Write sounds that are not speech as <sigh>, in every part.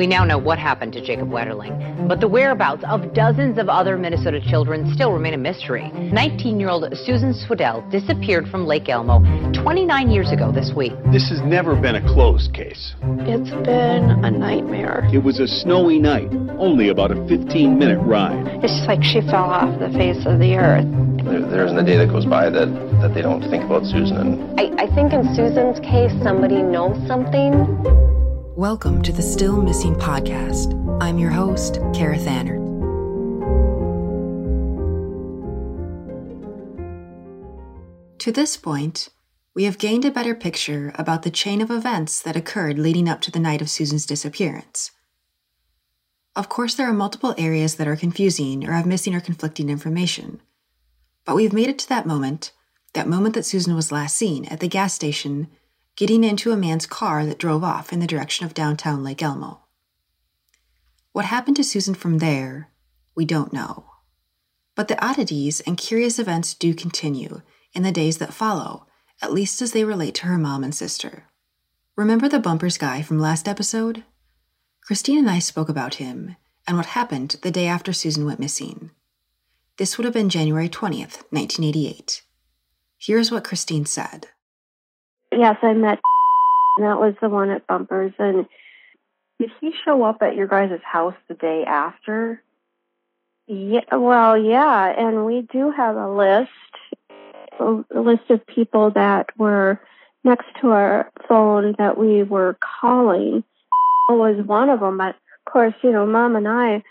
We now know what happened to Jacob Wetterling, but the whereabouts of dozens of other Minnesota children still remain a mystery. 19-year-old Susan Swedell disappeared from Lake Elmo 29 years ago this week. This has never been a closed case. It's been a nightmare. It was a snowy night, only about a 15-minute ride. It's like she fell off the face of the earth. There, there isn't a day that goes by that, that they don't think about Susan. And I, I think in Susan's case, somebody knows something. Welcome to the Still Missing podcast. I'm your host, Kara Thanner. To this point, we have gained a better picture about the chain of events that occurred leading up to the night of Susan's disappearance. Of course, there are multiple areas that are confusing or have missing or conflicting information, but we've made it to that moment, that moment that Susan was last seen at the gas station getting into a man's car that drove off in the direction of downtown Lake Elmo. What happened to Susan from there, we don't know. But the oddities and curious events do continue in the days that follow, at least as they relate to her mom and sister. Remember the bumpers guy from last episode? Christine and I spoke about him and what happened the day after Susan went missing. This would have been January 20th, 1988. Here's what Christine said. Yes, I met. and That was the one at Bumpers. And did he show up at your guys' house the day after? Yeah, well, yeah, and we do have a list, a list of people that were next to our phone that we were calling. Was one of them, but of course, you know, Mom and I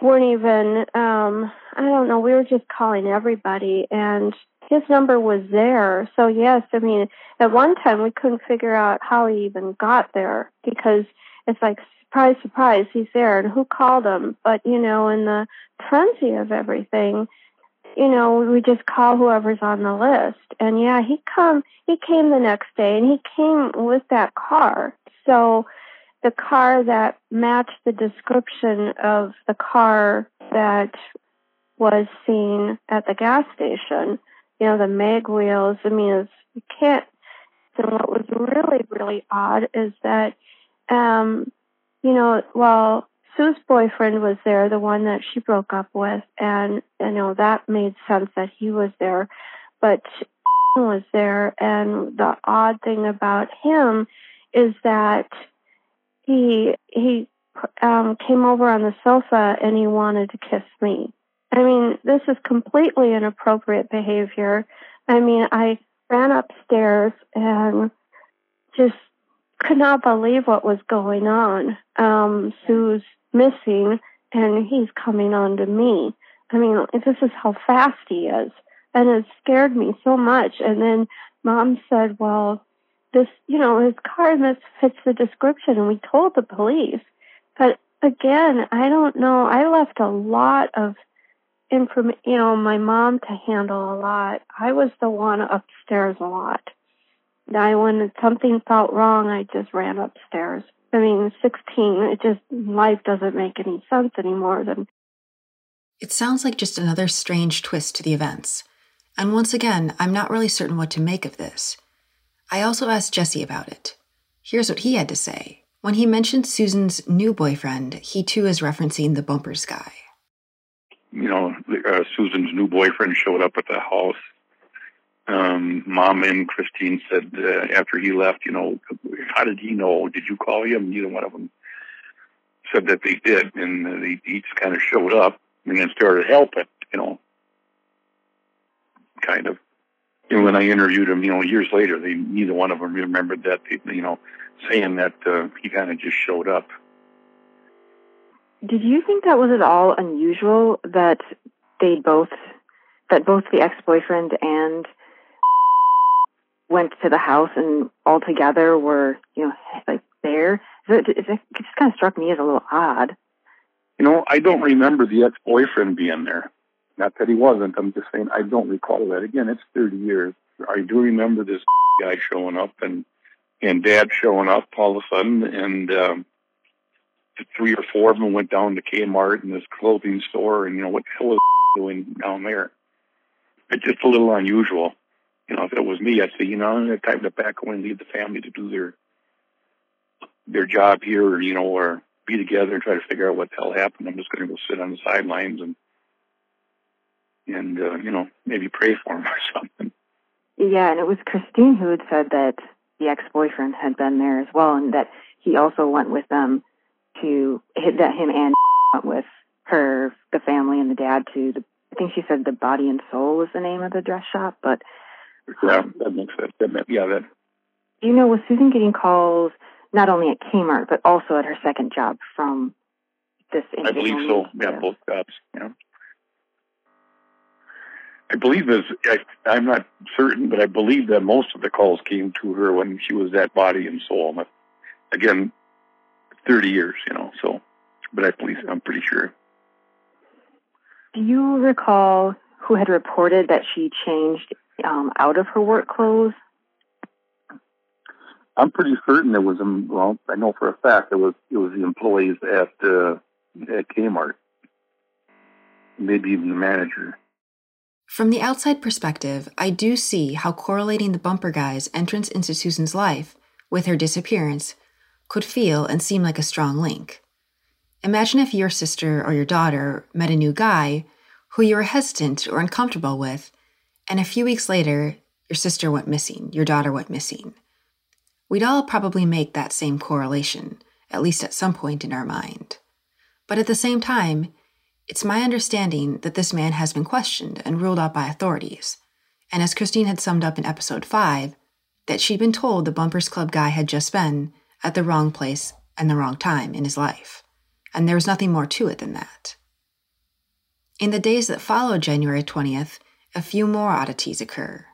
weren't even. um I don't know. We were just calling everybody, and his number was there. So yes, I mean, at one time we couldn't figure out how he even got there because it's like surprise, surprise, he's there, and who called him? But you know, in the frenzy of everything, you know, we just call whoever's on the list. And yeah, he come, he came the next day, and he came with that car. So the car that matched the description of the car that was seen at the gas station you know, the mag wheels. I mean, it's, you can't. And what was really, really odd is that, um, you know, while Sue's boyfriend was there, the one that she broke up with, and you know that made sense that he was there, but <laughs> was there, and the odd thing about him is that he he um, came over on the sofa and he wanted to kiss me. I mean, this is completely inappropriate behavior. I mean, I ran upstairs and just could not believe what was going on. Um, Sue's missing and he's coming on to me. I mean, this is how fast he is. And it scared me so much. And then mom said, well, this, you know, his car fits the description. And we told the police. But again, I don't know. I left a lot of inform you know my mom to handle a lot i was the one upstairs a lot. I when something felt wrong i just ran upstairs. I mean 16 it just life doesn't make any sense anymore than it sounds like just another strange twist to the events. And once again i'm not really certain what to make of this. I also asked jesse about it. Here's what he had to say. When he mentioned susan's new boyfriend he too is referencing the bumper guy you know, uh, Susan's new boyfriend showed up at the house. Um, Mom and Christine said uh, after he left, you know, how did he know? Did you call him? Neither one of them said that they did, and uh, they each kind of showed up and then started helping, you know, kind of. And when I interviewed him, you know, years later, they neither one of them remembered that, you know, saying that uh, he kind of just showed up. Did you think that was at all unusual that they both that both the ex-boyfriend and went to the house and all together were, you know, like there? It, it, it just kind of struck me as a little odd. You know, I don't remember the ex-boyfriend being there. Not that he wasn't. I'm just saying I don't recall that. Again, it's 30 years. I do remember this <laughs> guy showing up and and dad showing up all of a sudden and um, three or four of them went down to Kmart and this clothing store, and you know what the hell doing down there? It's just a little unusual. You know, if it was me, I'd say, you know, I'm going to time to back away and leave the family to do their their job here, or, you know, or be together and try to figure out what the hell happened. I'm just going to go sit on the sidelines and and uh, you know maybe pray for him <laughs> or something. Yeah, and it was Christine who had said that the ex-boyfriend had been there as well, and that he also went with them to hit that him and <laughs> went with her, the family, and the dad to the. I think she said the Body and Soul was the name of the dress shop, but yeah, um, that makes sense. That, yeah, that. You know, was Susan getting calls not only at Kmart but also at her second job from this? I believe so. Yeah, both jobs. Yeah. I believe this. I, I'm not certain, but I believe that most of the calls came to her when she was at Body and Soul. Again, 30 years, you know. So, but I believe I'm pretty sure. Do you recall who had reported that she changed um, out of her work clothes? I'm pretty certain it was. Um, well, I know for a fact it was. It was the employees at uh, at Kmart, maybe even the manager. From the outside perspective, I do see how correlating the bumper guy's entrance into Susan's life with her disappearance could feel and seem like a strong link. Imagine if your sister or your daughter met a new guy who you were hesitant or uncomfortable with, and a few weeks later, your sister went missing, your daughter went missing. We'd all probably make that same correlation, at least at some point in our mind. But at the same time, it's my understanding that this man has been questioned and ruled out by authorities. And as Christine had summed up in episode 5, that she'd been told the Bumpers Club guy had just been at the wrong place and the wrong time in his life. And there was nothing more to it than that. In the days that followed January 20th, a few more oddities occur.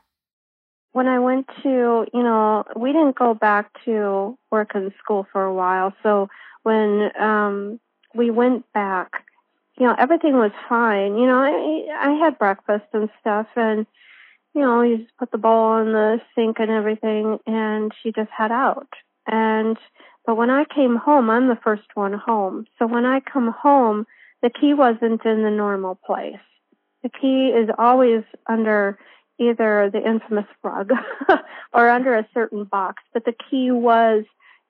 When I went to, you know, we didn't go back to work in school for a while. So when um, we went back, you know, everything was fine. You know, I I had breakfast and stuff, and you know, you just put the bowl in the sink and everything, and she just had out. And but when I came home, I'm the first one home. So when I come home, the key wasn't in the normal place. The key is always under either the infamous rug <laughs> or under a certain box, but the key was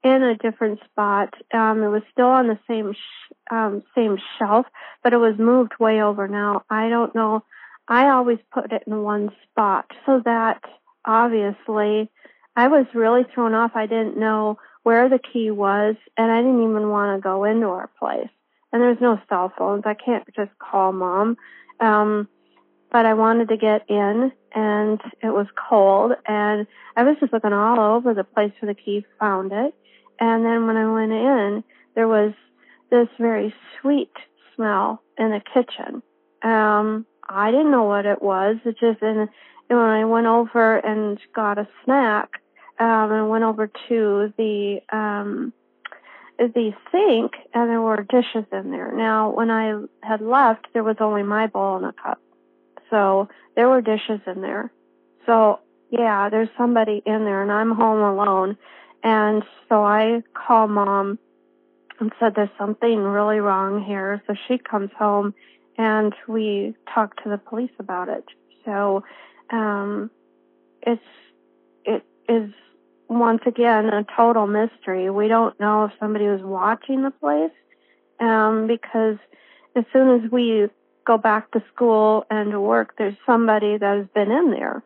in a different spot. Um, it was still on the same sh- um, same shelf, but it was moved way over. Now I don't know. I always put it in one spot so that obviously I was really thrown off. I didn't know where the key was, and I didn't even want to go into our place. And there's no cell phones. I can't just call mom. Um, but I wanted to get in, and it was cold, and I was just looking all over the place for the key. Found it, and then when I went in, there was this very sweet smell in the kitchen. Um, I didn't know what it was. It just and, and when I went over and got a snack, um, and went over to the um, the sink, and there were dishes in there. Now, when I had left, there was only my bowl and a cup, so there were dishes in there. So yeah, there's somebody in there, and I'm home alone. And so I call mom and said, There's something really wrong here. So she comes home and we talk to the police about it. So um, it's it is once again a total mystery. We don't know if somebody was watching the place um, because as soon as we go back to school and to work, there's somebody that has been in there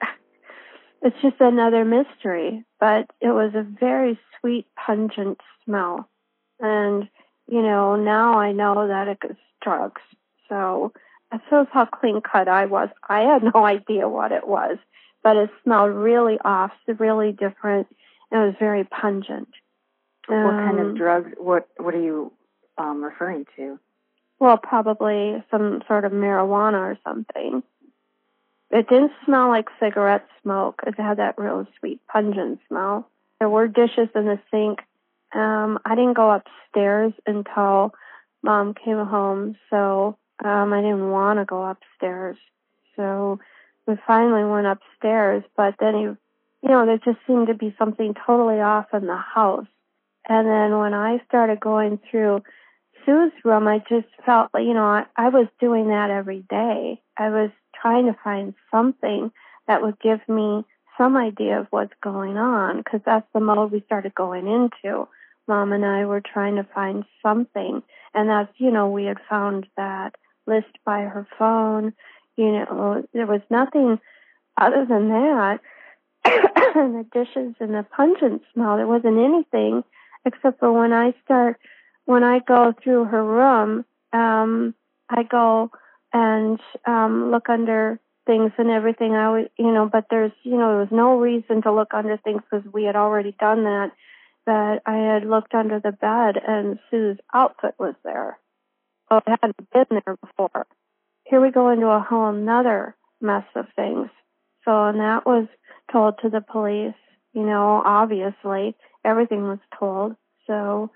<laughs> it's just another mystery, but it was a very sweet, pungent smell. And, you know, now I know that it was drugs. So that shows how clean cut I was. I had no <laughs> idea what it was, but it smelled really off, really different, and it was very pungent. Um, what kind of um, drugs? What What are you um, referring to? Well, probably some sort of marijuana or something. It didn't smell like cigarette smoke. It had that real sweet, pungent smell. There were dishes in the sink. Um, I didn't go upstairs until mom came home, so um, I didn't want to go upstairs. So we finally went upstairs, but then you, you know, there just seemed to be something totally off in the house. And then when I started going through Sue's room, I just felt like, you know, I, I was doing that every day. I was trying to find something that would give me some idea of what's going on because that's the mode we started going into mom and I were trying to find something. And that's, you know, we had found that list by her phone. You know, there was nothing other than that. <coughs> and the dishes and the pungent smell. There wasn't anything except for when I start, when I go through her room, um, I go and um, look under things and everything. I would, you know, but there's, you know, there was no reason to look under things because we had already done that. That I had looked under the bed and Sue's outfit was there. So it hadn't been there before. Here we go into a whole another mess of things. So, and that was told to the police. You know, obviously everything was told. So,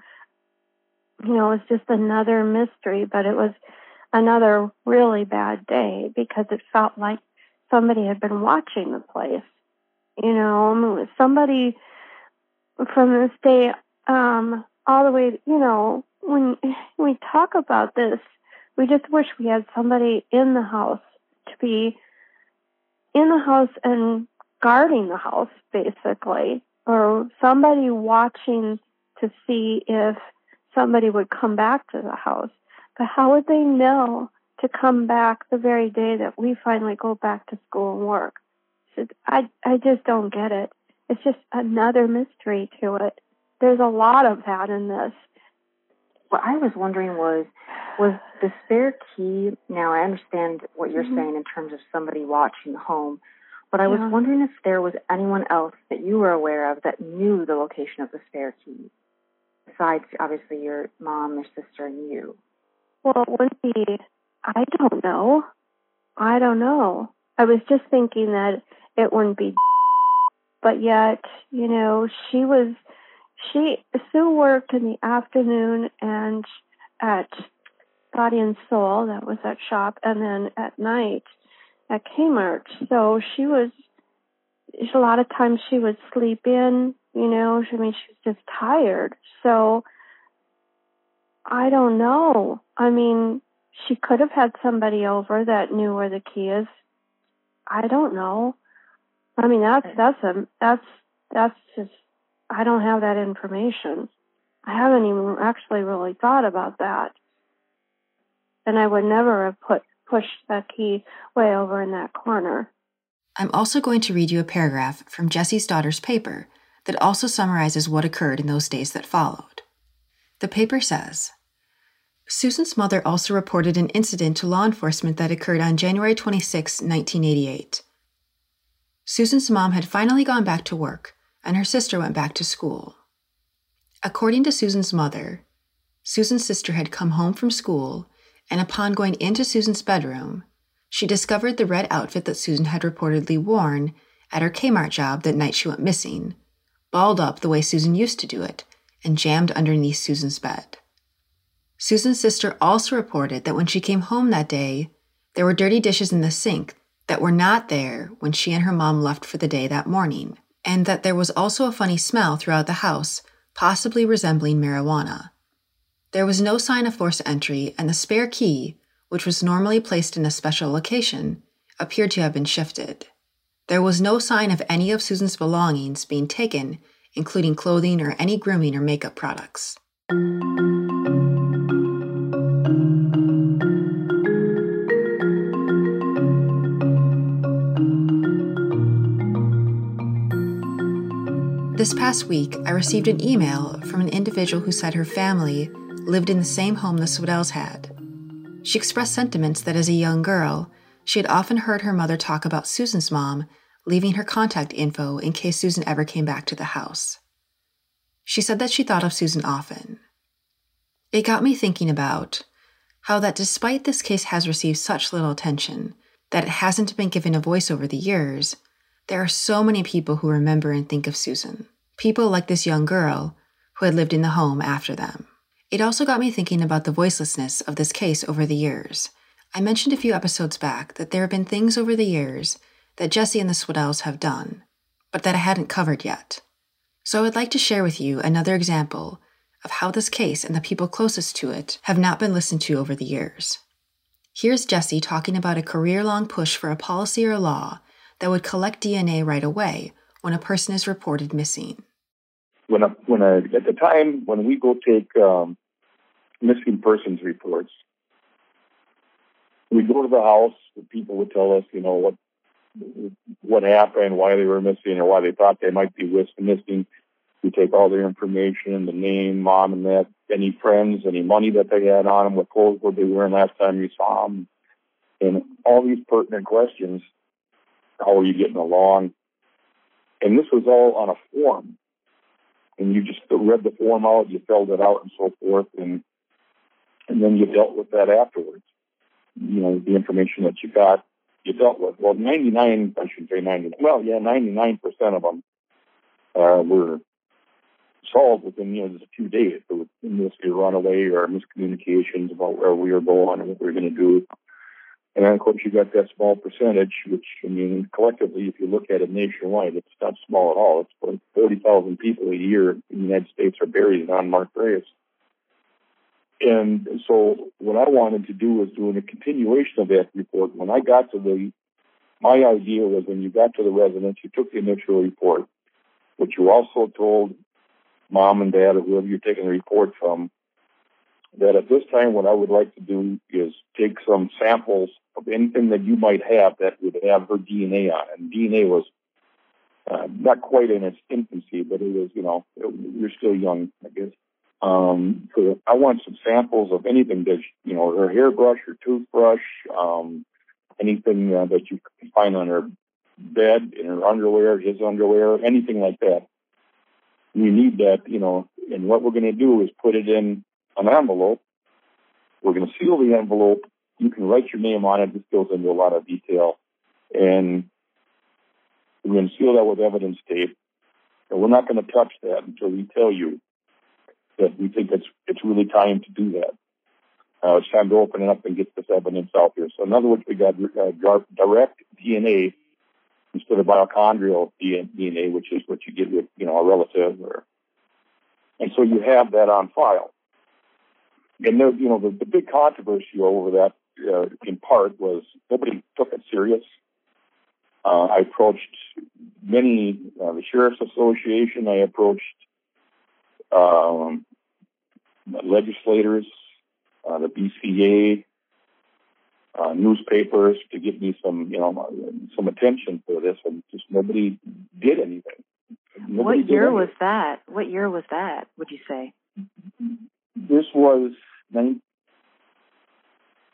you know, it was just another mystery, but it was another really bad day because it felt like somebody had been watching the place. You know, mean, somebody from this day um, all the way, you know, when we talk about this, we just wish we had somebody in the house to be in the house and guarding the house, basically, or somebody watching to see if somebody would come back to the house. But how would they know to come back the very day that we finally go back to school and work? So I I just don't get it. It's just another mystery to it. There's a lot of that in this. What I was wondering was was the spare key now I understand what you're mm-hmm. saying in terms of somebody watching the home, but I was wondering if there was anyone else that you were aware of that knew the location of the spare key besides obviously your mom, your sister, and you? Well, it wouldn't be. I don't know. I don't know. I was just thinking that it wouldn't be, but yet, you know, she was. She Sue worked in the afternoon and at Body and Soul, that was that shop, and then at night at Kmart. So she was. A lot of times she would sleep in you know, I mean, she was just tired. So I don't know. I mean, she could have had somebody over that knew where the key is. I don't know. I mean, that's that's a that's that's just I don't have that information. I haven't even actually really thought about that. And I would never have put pushed that key way over in that corner. I'm also going to read you a paragraph from Jesse's daughter's paper that also summarizes what occurred in those days that followed. The paper says Susan's mother also reported an incident to law enforcement that occurred on January 26, 1988. Susan's mom had finally gone back to work, and her sister went back to school. According to Susan's mother, Susan's sister had come home from school, and upon going into Susan's bedroom, she discovered the red outfit that Susan had reportedly worn at her Kmart job that night she went missing, balled up the way Susan used to do it, and jammed underneath Susan's bed. Susan's sister also reported that when she came home that day, there were dirty dishes in the sink that were not there when she and her mom left for the day that morning, and that there was also a funny smell throughout the house, possibly resembling marijuana. There was no sign of forced entry, and the spare key, which was normally placed in a special location, appeared to have been shifted. There was no sign of any of Susan's belongings being taken, including clothing or any grooming or makeup products. This past week, I received an email from an individual who said her family lived in the same home the Swedells had. She expressed sentiments that as a young girl, she had often heard her mother talk about Susan's mom leaving her contact info in case Susan ever came back to the house. She said that she thought of Susan often. It got me thinking about how that despite this case has received such little attention, that it hasn't been given a voice over the years, there are so many people who remember and think of Susan. People like this young girl who had lived in the home after them. It also got me thinking about the voicelessness of this case over the years I mentioned a few episodes back that there have been things over the years that Jesse and the Swedells have done, but that I hadn't covered yet. So I would like to share with you another example of how this case and the people closest to it have not been listened to over the years. Here's Jesse talking about a career long push for a policy or law that would collect DNA right away when a person is reported missing. when I, when I, at the time when we go take um, missing persons reports, we go to the house. The people would tell us, you know, what what happened, why they were missing, or why they thought they might be missing. We take all their information, the name, mom and dad, any friends, any money that they had on them, what clothes were they wearing last time you saw them, and all these pertinent questions. How are you getting along? And this was all on a form. And you just read the form out, you filled it out and so forth, and and then you dealt with that afterwards. You know, the information that you got, you dealt with. Well, 99, I should say 90, well, yeah, 99% of them uh, were solved within, you know, just a few days. There was mostly runaway or miscommunications about where we were going and what we were going to do. And then, of course, you got that small percentage, which, I mean, collectively, if you look at it nationwide, it's not small at all. It's like 40,000 people a year in the United States are buried in unmarked graves. And so what I wanted to do was doing a continuation of that report. When I got to the, my idea was when you got to the residence, you took the initial report, but you also told mom and dad or whoever you're taking the report from that at this time what I would like to do is take some samples of anything that you might have that would have her DNA on. And DNA was uh, not quite in its infancy, but it was, you know, it, you're still young, I guess. Um, so I want some samples of anything that, you know, her hairbrush, her toothbrush, um, anything uh, that you can find on her bed, in her underwear, his underwear, anything like that. We need that, you know, and what we're going to do is put it in an envelope. We're going to seal the envelope. You can write your name on it. This goes into a lot of detail. And we're going to seal that with evidence tape. And we're not going to touch that until we tell you that we think it's it's really time to do that. Uh, it's time to open it up and get this evidence out here. So in other words, we got uh, direct DNA instead of mitochondrial DNA, which is what you get with you know a relative, or and so you have that on file. And there, you know, the, the big controversy over that, uh, in part, was nobody took it serious. Uh, I approached many, uh, the Sheriff's Association. I approached um, legislators, uh, the BCA, uh, newspapers to give me some, you know, some attention for this, and just nobody did anything. Nobody what year was that? What year was that? Would you say? This was nine,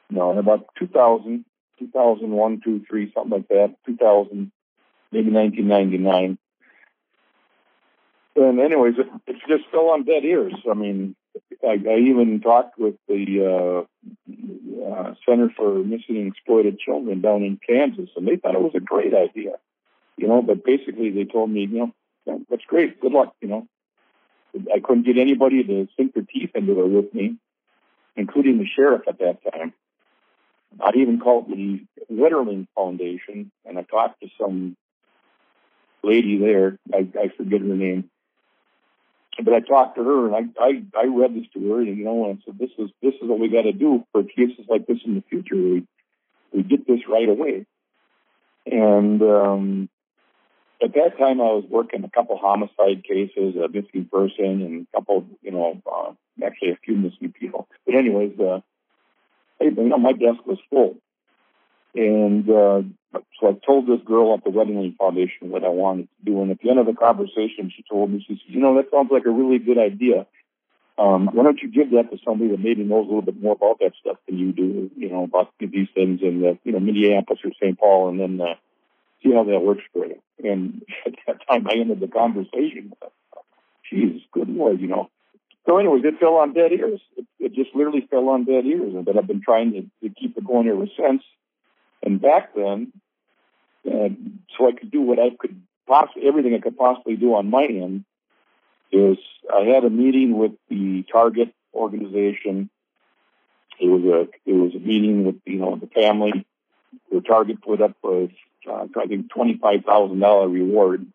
no, about 2000, 2001, 2, 3, something like that. 2000, maybe 1999. And anyways, it, it just fell on dead ears. I mean, I, I even talked with the uh, uh, Center for Missing and Exploited Children down in Kansas, and they thought it was a great idea. You know, but basically they told me, you know, that's great. Good luck. You know, I couldn't get anybody to sink their teeth into it with me, including the sheriff at that time. I'd even called the Wetterling Foundation, and I talked to some lady there. I, I forget her name but I talked to her and I, I, I read this to her and, you know, and I said, this is, this is what we got to do for cases like this in the future. We, we get this right away. And, um, at that time I was working a couple homicide cases, a missing person and a couple, you know, uh, actually a few missing people. But anyways, uh, you know, my desk was full. And, uh, so I told this girl at the Wetterling Foundation what I wanted to do. And at the end of the conversation, she told me, she said, you know, that sounds like a really good idea. Um, why don't you give that to somebody that maybe knows a little bit more about that stuff than you do, you know, about these things in, the, you know, Minneapolis or St. Paul, and then uh, see how that works for you. And at that time, I ended the conversation. Jesus, good Lord, you know. So, anyways, it fell on dead ears. It, it just literally fell on dead ears. But I've been trying to, to keep it going ever since. And back then, uh, so I could do what I could possibly, everything I could possibly do on my end, is I had a meeting with the target organization. It was a it was a meeting with you know the family. The target put up a uh, I think twenty five thousand dollar reward.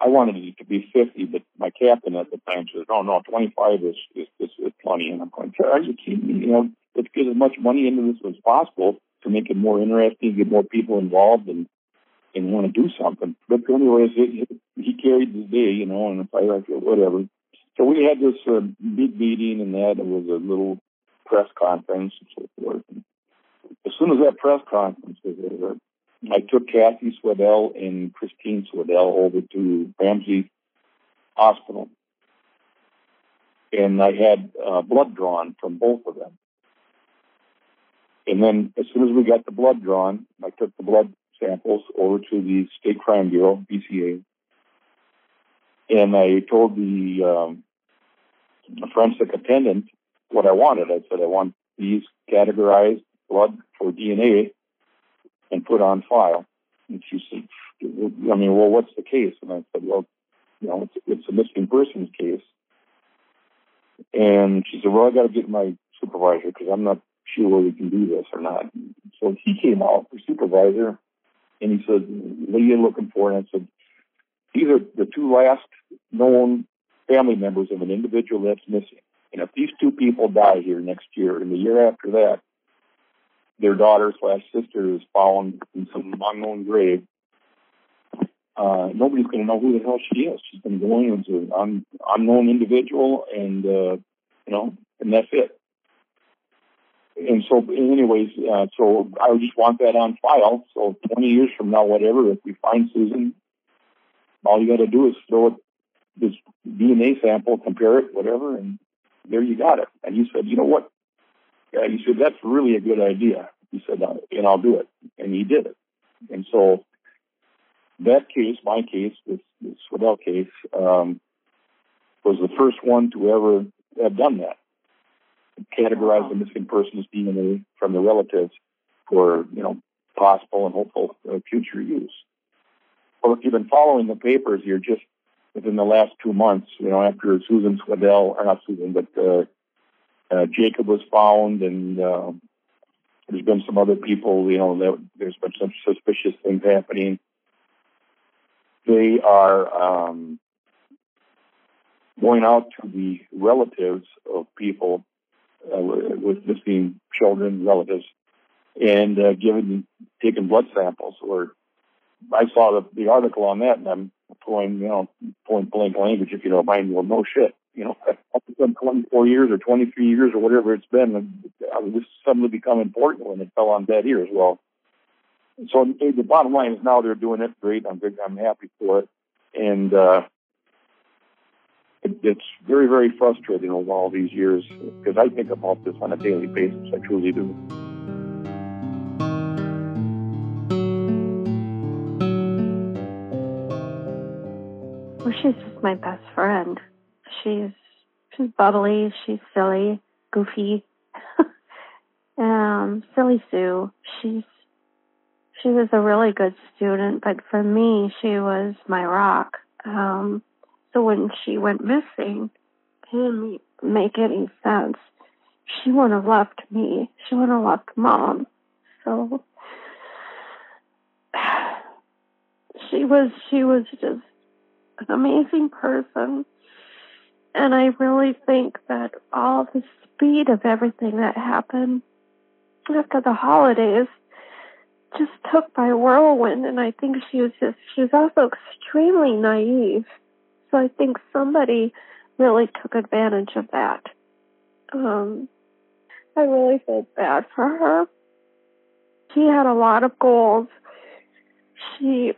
I wanted it to be fifty, but my captain at the time said, "No, no, twenty five is is, is is plenty." And I'm going, "Are you kidding me? You know, let's get as much money into this as possible to make it more interesting, get more people involved, and and want to do something. But anyways, it, he carried the day, you know, and if I like it, whatever. So we had this uh, big meeting, and that it was a little press conference and so forth. And as soon as that press conference was over, I took Kathy Swedell and Christine Swedell over to Ramsey Hospital, and I had uh, blood drawn from both of them. And then as soon as we got the blood drawn, I took the blood samples over to the State Crime Bureau, BCA, and I told the um, forensic attendant what I wanted. I said, I want these categorized blood for DNA and put on file. And she said, I mean, well, what's the case? And I said, well, you know, it's, it's a missing persons case. And she said, well, I got to get my supervisor because I'm not sure we can do this or not. So he came out, the supervisor, and he said, what are you looking for? And I said, these are the two last known family members of an individual that's missing. And if these two people die here next year and the year after that, their daughter slash sister is found in some unknown grave, uh, nobody's going to know who the hell she is. She's going as an un- unknown individual, and uh, you know, and that's it. And so, anyways, uh, so I would just want that on file. So 20 years from now, whatever, if we find Susan, all you got to do is throw it, this DNA sample, compare it, whatever, and there you got it. And he said, you know what? Yeah, he said, that's really a good idea. He said, and I'll do it. And he did it. And so that case, my case, this, this Swedell case, um, was the first one to ever have done that. Categorize the missing person's DNA from the relatives for, you know, possible and hopeful uh, future use. Well, if you've been following the papers here just within the last two months, you know, after Susan Swedell, or not Susan, but uh, uh, Jacob was found, and uh, there's been some other people, you know, that, there's been some suspicious things happening. They are um, going out to the relatives of people uh, with missing children, relatives, and uh, giving, taking blood samples. Or I saw the, the article on that, and I'm going, you know, point blank language, if you don't mind, well, no shit. You know, <laughs> up to 24 years or 23 years or whatever it's been, this suddenly become important when it fell on dead ears. Well, so the bottom line is now they're doing it great. I'm good. I'm happy for it, and uh, it, it's very, very frustrating over all these years because I think about this on a daily basis. I truly do. Well, she's just my best friend. She's she's bubbly, she's silly, goofy. Um, silly Sue. She's she was a really good student, but for me, she was my rock. Um, so when she went missing, it didn't make any sense. She wouldn't have left me. She wouldn't have left mom. So <sighs> she was she was just an amazing person. And I really think that all the speed of everything that happened after the holidays just took by whirlwind. And I think she was just, she was also extremely naive. So I think somebody really took advantage of that. Um, I really felt bad for her. She had a lot of goals. She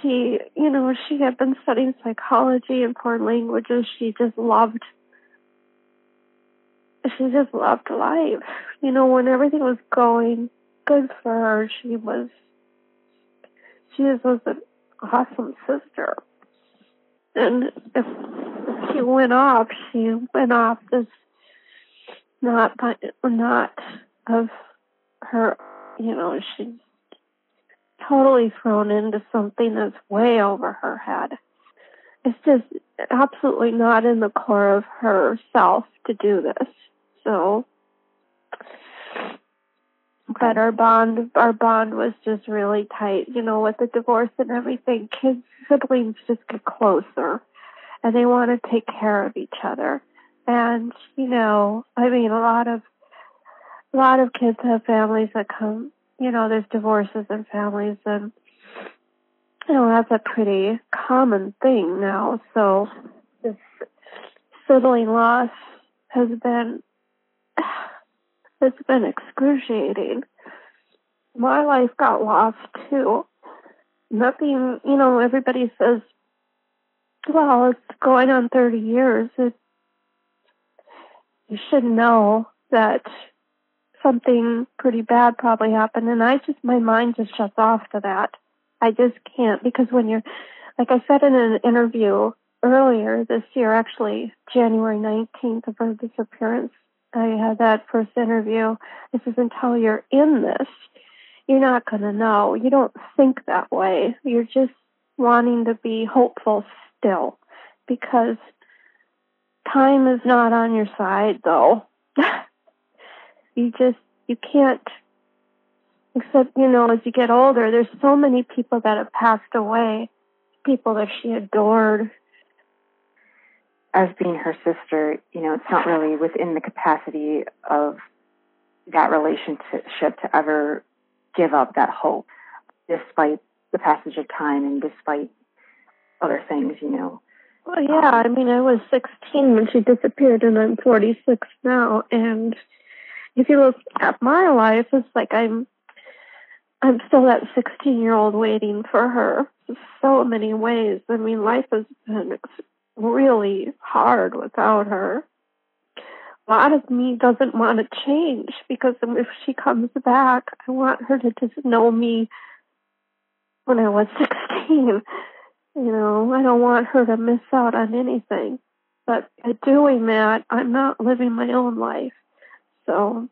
she, you know, she had been studying psychology and foreign languages. She just loved, she just loved life. You know, when everything was going good for her, she was, she just was an awesome sister. And if, if she went off, she went off this, not by, not of her, you know, she's totally thrown into something that's way over her head. It's just absolutely not in the core of herself to do this. So, but our bond, our bond was just really tight. You know, with the divorce and everything, kids, siblings just get closer, and they want to take care of each other. And you know, I mean, a lot of a lot of kids have families that come you know, there's divorces and families and you know, that's a pretty common thing now. So this sibling loss has been <sighs> it's been excruciating. My life got lost too. Nothing, you know, everybody says, well, it's going on 30 years. It, you should know that something pretty bad probably happened. And I just, my mind just shuts off to that. I just can't because when you're, like I said in an interview earlier this year, actually January 19th of her disappearance, I had that first interview. This is until you're in this, you're not going to know. You don't think that way. You're just wanting to be hopeful still because time is not on your side though. <laughs> you just, you can't Except, you know, as you get older, there's so many people that have passed away, people that she adored. As being her sister, you know, it's not really within the capacity of that relationship to ever give up that hope, despite the passage of time and despite other things, you know. Well, yeah, I mean, I was 16 when she disappeared, and I'm 46 now. And if you look at my life, it's like I'm I'm still that 16 year old waiting for her. So many ways. I mean, life has been really hard without her. A lot of me doesn't want to change because if she comes back, I want her to just know me when I was <laughs> 16. You know, I don't want her to miss out on anything. But by doing that, I'm not living my own life. So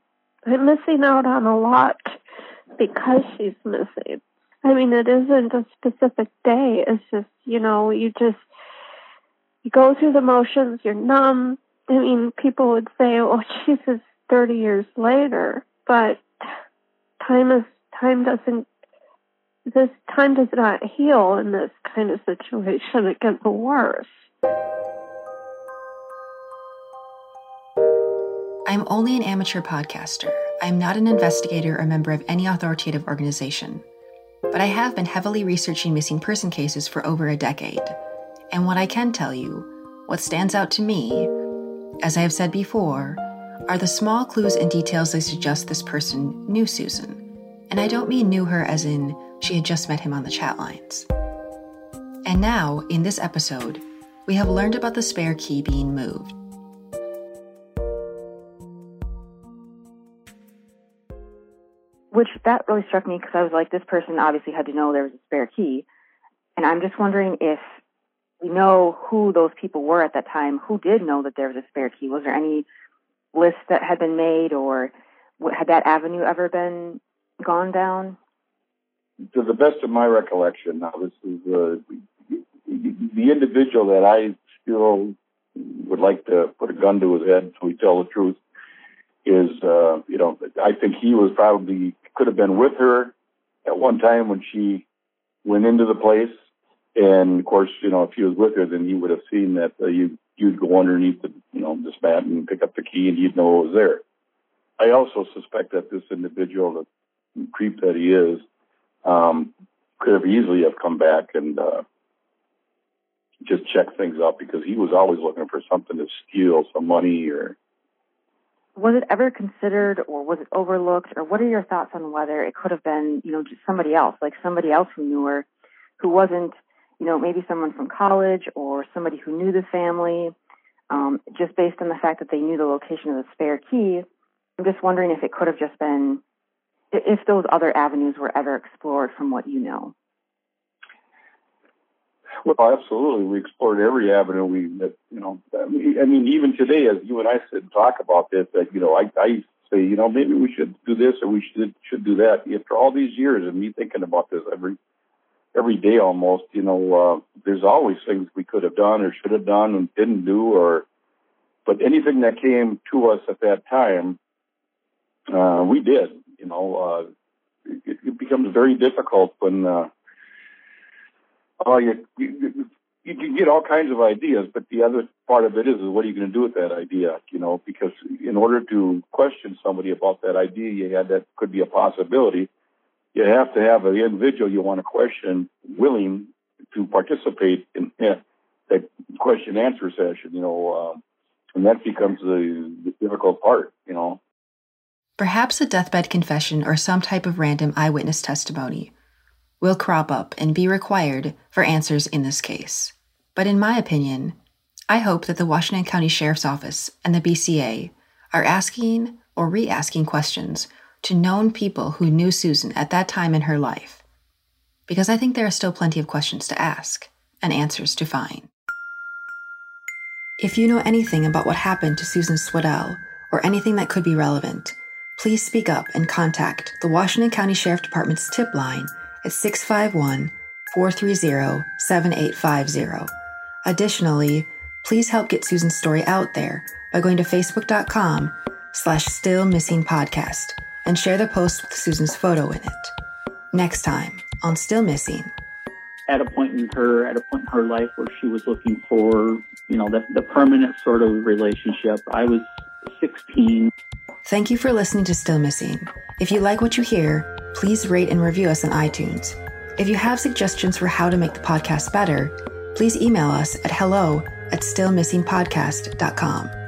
I'm missing out on a lot because she's missing. I mean, it isn't a specific day. It's just, you know, you just, you go through the motions, you're numb. I mean, people would say, oh, <laughs> Jesus, 30 years later. But time is, time doesn't, this time does not heal in this kind of situation. It gets worse. I'm only an amateur podcaster. I am not an investigator or member of any authoritative organization, but I have been heavily researching missing person cases for over a decade. And what I can tell you, what stands out to me, as I have said before, are the small clues and details that suggest this person knew Susan. And I don't mean knew her as in she had just met him on the chat lines. And now, in this episode, we have learned about the spare key being moved. which that really struck me because I was like, this person obviously had to know there was a spare key. And I'm just wondering if we know who those people were at that time, who did know that there was a spare key. Was there any list that had been made or had that avenue ever been gone down? To the best of my recollection, now this is uh, the individual that I still would like to put a gun to his head so he tell the truth is, uh, you know, I think he was probably could have been with her at one time when she went into the place. And of course, you know, if he was with her, then he would have seen that uh, you you'd go underneath the you know this mat and pick up the key, and he'd know it was there. I also suspect that this individual, the creep that he is, um, could have easily have come back and uh, just checked things out because he was always looking for something to steal, some money or was it ever considered or was it overlooked or what are your thoughts on whether it could have been you know just somebody else like somebody else who knew her who wasn't you know maybe someone from college or somebody who knew the family um, just based on the fact that they knew the location of the spare key i'm just wondering if it could have just been if those other avenues were ever explored from what you know well, absolutely. We explored every avenue. We, that, you know, I mean, even today, as you and I sit and talk about this, that you know, I, I say, you know, maybe we should do this or we should should do that. After all these years of me thinking about this every every day almost, you know, uh, there's always things we could have done or should have done and didn't do, or but anything that came to us at that time, uh, we did. You know, uh, it, it becomes very difficult when. Uh, Oh, you, you you can get all kinds of ideas, but the other part of it is, is what are you going to do with that idea? You know, because in order to question somebody about that idea, you had that could be a possibility. You have to have an individual you want to question willing to participate in that question answer session, you know, um, and that becomes the, the difficult part, you know. Perhaps a deathbed confession or some type of random eyewitness testimony will crop up and be required for answers in this case. But in my opinion, I hope that the Washington County Sheriff's Office and the BCA are asking or re asking questions to known people who knew Susan at that time in her life, because I think there are still plenty of questions to ask and answers to find. If you know anything about what happened to Susan Swedell or anything that could be relevant, please speak up and contact the Washington County Sheriff Department's tip line at 651 430 7850. Additionally, please help get Susan's story out there by going to facebook.com slash still missing podcast and share the post with Susan's photo in it. Next time on Still Missing. At a point in her at a point in her life where she was looking for, you know, the, the permanent sort of relationship. I was 16. Thank you for listening to Still Missing. If you like what you hear, please rate and review us on iTunes. If you have suggestions for how to make the podcast better, please email us at hello at stillmissingpodcast.com.